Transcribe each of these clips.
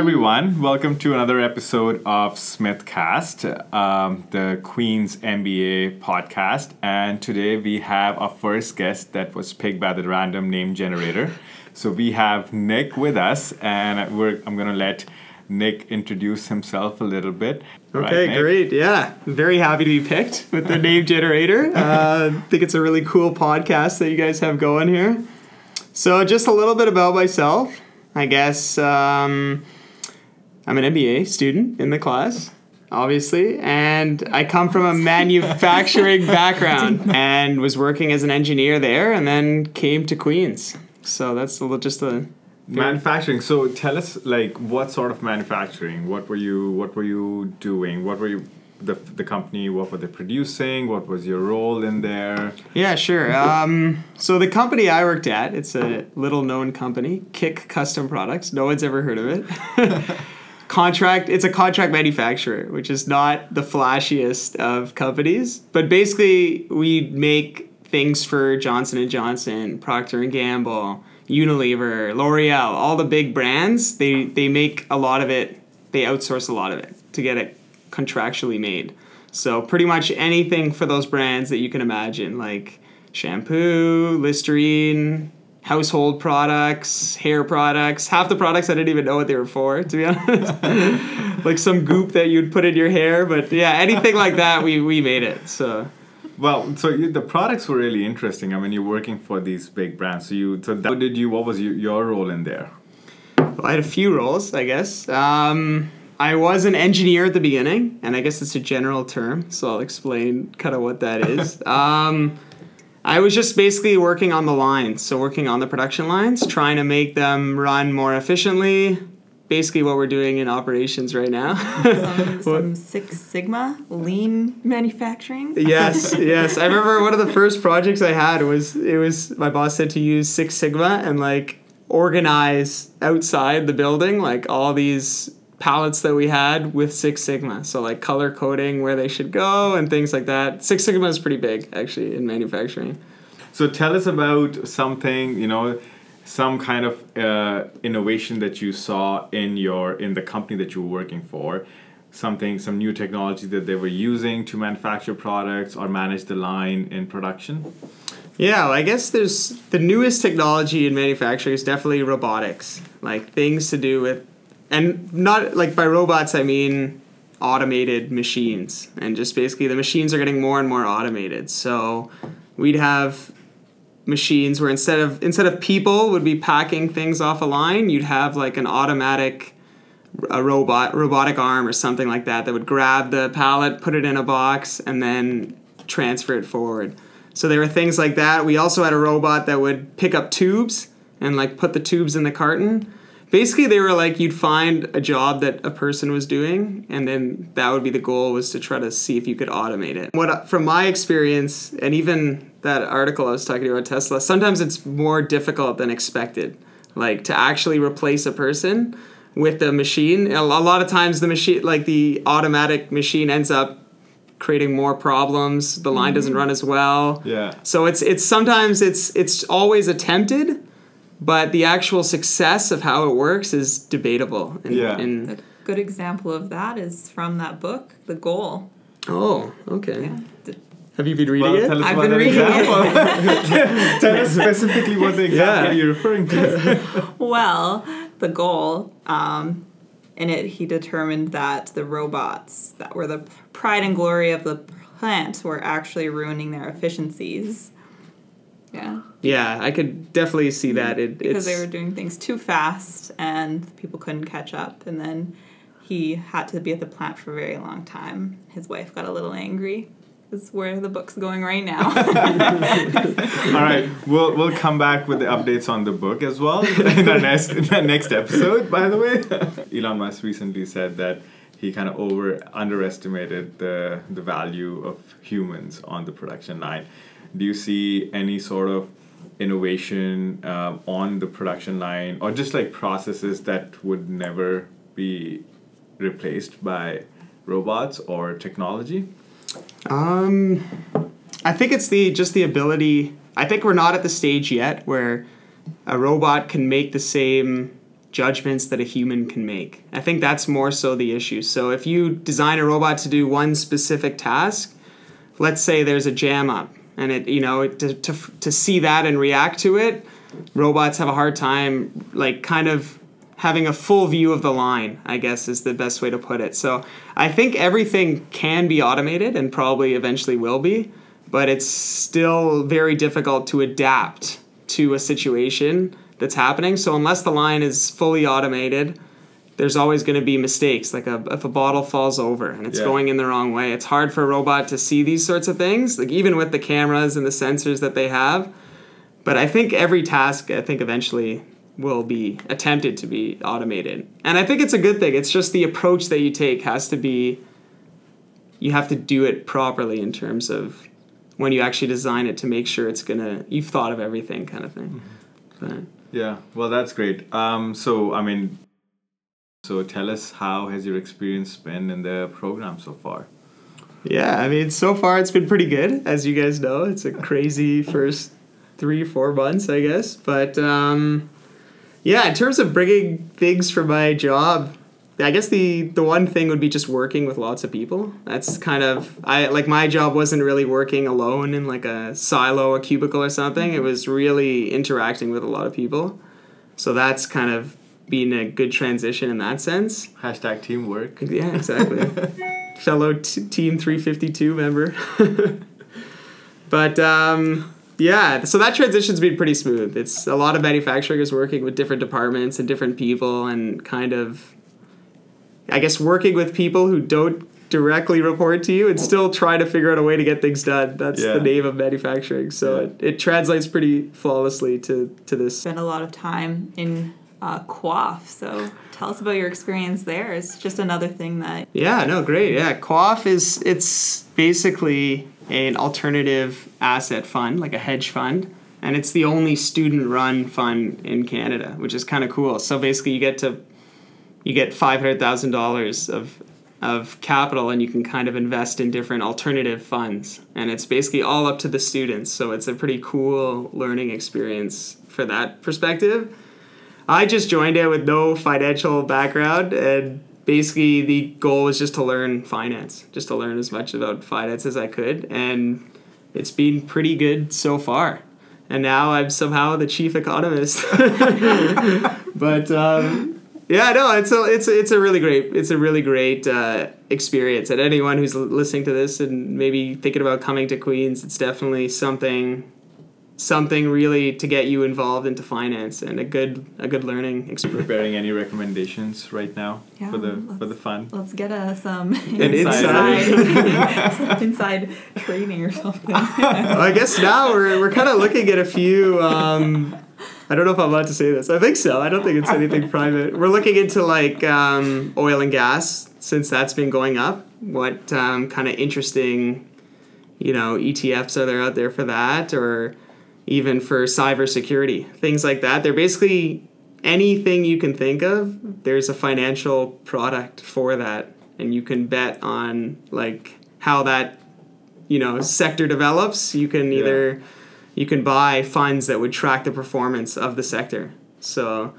everyone. Welcome to another episode of Smithcast, um, the Queen's MBA podcast. And today we have our first guest that was picked by the random name generator. So we have Nick with us, and we're, I'm going to let Nick introduce himself a little bit. Okay, Right, great. Yeah, very happy to be picked with the name generator. Uh, I think it's a really cool podcast that you guys have going here. So, just a little bit about myself. I guess um, I'm an MBA student in the class, obviously, and I come from a manufacturing background and was working as an engineer there, and then came to Queens. So that's a little, just a Manufacturing. So tell us, like, what sort of manufacturing? What were you? What were you doing? What were you? The, the company. What were they producing? What was your role in there? Yeah, sure. Um, so the company I worked at, it's a little known company, KIK Custom Products. No one's ever heard of it. contract, it's a contract manufacturer, which is not the flashiest of companies, but basically we make things for Johnson Johnson, Procter and Gamble, Unilever, L'Oreal, all the big brands. They they make a lot of it. They outsource a lot of it to get it contractually made. So pretty much anything for those brands that you can imagine, like shampoo, Listerine, household products, hair products. Half the products I didn't even know what they were for, to be honest. like some goop that you'd put in your hair, but yeah, anything like that, we we made it. So Well, so you, the products were really interesting. I mean, you're working for these big brands. So you, so that, what did you? What was your, your role in there? Well, I had a few roles, I guess. Um, I was an engineer at the beginning, and I guess it's a general term, so I'll explain kind of what that is. um, I was just basically working on the lines, so working on the production lines, trying to make them run more efficiently. Basically, what we're doing in operations right now. some, some Six Sigma lean manufacturing. yes, yes. I remember one of the first projects I had was it was my boss said to use Six Sigma and like organize outside the building like all these palettes that we had with Six Sigma. So like color coding where they should go and things like that. Six Sigma is pretty big actually in manufacturing. So tell us about something. You know, some kind of uh, innovation that you saw in your in the company that you were working for. Something, some new technology that they were using to manufacture products or manage the line in production. Yeah, I guess there's the newest technology in manufacturing is definitely robotics, like things to do with, and not like by robots I mean automated machines, and just basically the machines are getting more and more automated. So we'd have machines where instead of instead of people would be packing things off a line, you'd have like an automatic a robot robotic arm or something like that that would grab the pallet, put it in a box, and then transfer it forward. So there were things like that. We also had a robot that would pick up tubes and like put the tubes in the carton. Basically, they were like you'd find a job that a person was doing, and then that would be the goal was to try to see if you could automate it. What from my experience, and even that article I was talking about Tesla, sometimes it's more difficult than expected. Like to actually replace a person with the machine. A lot of times, the machine, like the automatic machine, ends up creating more problems. The line doesn't mm-hmm. run as well. Yeah. So it's it's sometimes it's it's always attempted, but the actual success of how it works is debatable. And, Yeah. and- A good example of that is from that book, The Goal. oh, okay. D- Have you been reading Well, it? tell us I've been that reading it. tell us specifically what the example Yeah. you're referring to. Well, The Goal, um, in it, he determined that the robots that were the pride and glory of the plant were actually ruining their efficiencies. Yeah. yeah, I could definitely see that. It, because it's, they were doing things too fast and people couldn't catch up and then he had to be at the plant for a very long time his wife got a little angry is where the book's going right now All right, we'll we'll come back with the updates on the book as well in our next in our next episode. By the way, Elon Musk recently said that he kind of over underestimated the the value of humans on the production line. Do you see any sort of innovation um, on the production line, or just like processes that would never be replaced by robots or technology? Um, I think it's the just the ability. I think we're not at the stage yet where a robot can make the same judgments that a human can make. I think that's more so the issue. So if you design a robot to do one specific task, let's say there's a jam up and it you know to, to, to see that and react to it robots have a hard time like kind of having a full view of the line i guess is the best way to put it. So i think everything can be automated and probably eventually will be but it's still very difficult to adapt to a situation that's happening. So unless the line is fully automated there's always going to be mistakes. Like a, if a bottle falls over and it's Yeah. going in the wrong way, it's hard for a robot to see these sorts of things. Like even with the cameras and the sensors that they have. But I think every task, I think eventually will be attempted to be automated, and I think it's a good thing. It's just the approach that you take has to be. You have to do it properly in terms of when you actually design it to make sure it's gonna. You've thought of everything, kind of thing. But, Yeah, well, that's great. Um, so, I mean, so tell us how has your experience been in the program so far? Yeah, I mean, so far it's been pretty good. As you guys know, it's a crazy first three, four months, I guess. But um, yeah, in terms of bringing things for my job, I guess the the one thing would be just working with lots of people. That's kind of I like my job wasn't really working alone in like a silo, a cubicle or something. It was really interacting with a lot of people. So that's kind of been a good transition in that sense. Hashtag teamwork. Yeah, exactly. Fellow t- Team 352 member. but um, yeah, so that transition's been pretty smooth. It's a lot of manufacturing is working with different departments and different people and kind of, I guess, working with people who don't directly report to you and still try to figure out a way to get things done. That's Yeah. the name of manufacturing. So Yeah. it, it translates pretty flawlessly to, to this. Spent a lot of time in uh, QAAF, so tell us about your experience there. It's just another thing that Yeah, no, great. Yeah, QAAF is it's basically an alternative asset fund, like a hedge fund, and it's the only student-run fund in Canada, which is kind of cool. So basically, you get to you get five hundred thousand dollars of of capital, and you can kind of invest in different alternative funds, and it's basically all up to the students. So it's a pretty cool learning experience for that perspective. I just joined it with no financial background, and basically the goal was just to learn finance, just to learn as much about finance as I could, and it's been pretty good so far. And now I'm somehow the chief economist. but um, yeah, no, it's a it's a, it's a really great it's a really great uh, experience. And anyone who's listening to this and maybe thinking about coming to Queens, it's definitely something something really to get you involved into finance and a good a good learning experience. Preparing any recommendations right now Yeah, for the for the fun? let's get uh, some An inside- inside, some inside training or something. Well, I guess now we're, we're kind of looking at a few. Um, I don't know if I'm allowed to say this. I think so. I don't think it's anything private. We're looking into like um, oil and gas since that's been going up. What um, kind of interesting, you know, ETFs are there out there for that, or even for cybersecurity things like that? They're basically anything you can think of. There's a financial product for that, and you can bet on like how that you know sector develops you can Yeah. either you can buy funds that would track the performance of the sector so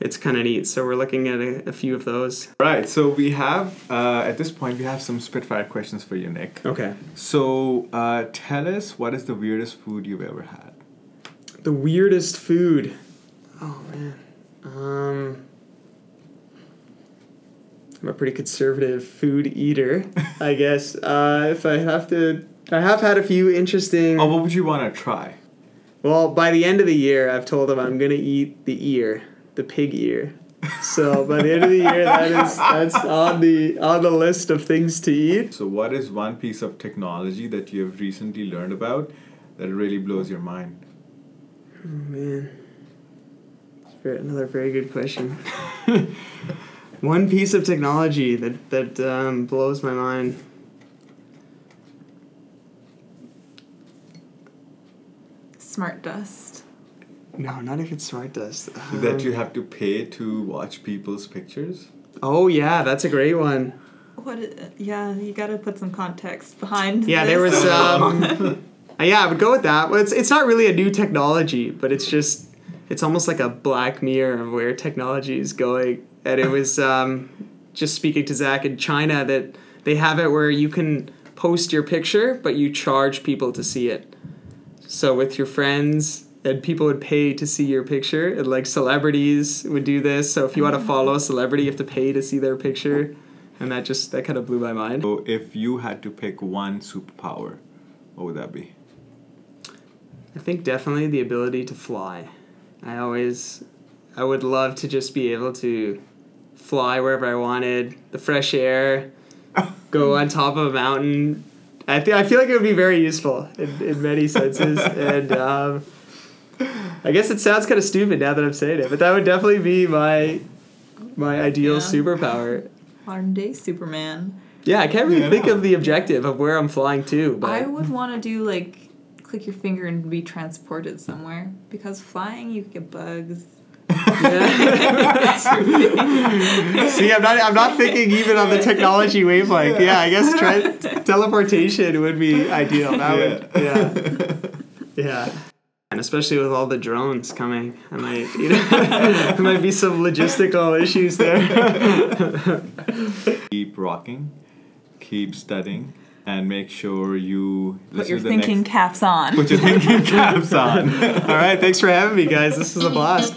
it's kind of neat so we're looking at a, a few of those Right. So we have uh, at this point we have some spitfire questions for you, Nick. okay So uh, tell us what is the weirdest food you've ever had? The weirdest food oh man um i'm a pretty conservative food eater i guess uh, if i have to i have had a few interesting Oh, what would you want to try? Well, by the end of the year, I've told them I'm gonna eat the ear, the pig ear. So by the end of the year, that is that's on the on the list of things to eat. So what is one piece of technology that you have recently learned about that really blows your mind? Oh man, It's very- another very good question. One piece of technology that that um, blows my mind. Smart dust. No, not if it's smart dust. that Um, you have to pay to watch people's pictures? Oh yeah, that's a great one. What? yeah, you got to put some context behind. Yeah, there was. Um, uh, yeah, I would go with that. Well, it's it's not really a new technology, but it's just it's almost like a black mirror of where technology is going. And it was um, just speaking to Zach in China that they have it where you can post your picture, but you charge people to see it. So with your friends, and people would pay to see your picture, and like celebrities would do this. So if you want to follow a celebrity, you have to pay to see their picture, and that just that kind of blew my mind. So if you had to pick one superpower, what would that be? I think definitely the ability to fly. I always, I would love to just be able to fly wherever I wanted, the fresh air, go on top of a mountain. I think I feel like it would be very useful in, in many senses, and um, I guess it sounds kind of stupid now that I'm saying it, but that would definitely be my my ideal Yeah. superpower. Modern day Superman. Yeah, I can't really Yeah, think of the objective of where I'm flying to, but I would want to do like click your finger and be transported somewhere because flying you get bugs. See, I'm not. I'm not thinking even on the technology wavelength. Yeah, I guess tra- teleportation would be ideal. That would, yeah, yeah. And especially with all the drones coming, I might, you know, there might be some logistical issues there. Keep rocking, keep studying, and make sure you Put your thinking next. caps on. Put your thinking caps on. all right, thanks for having me, guys. This was a blast.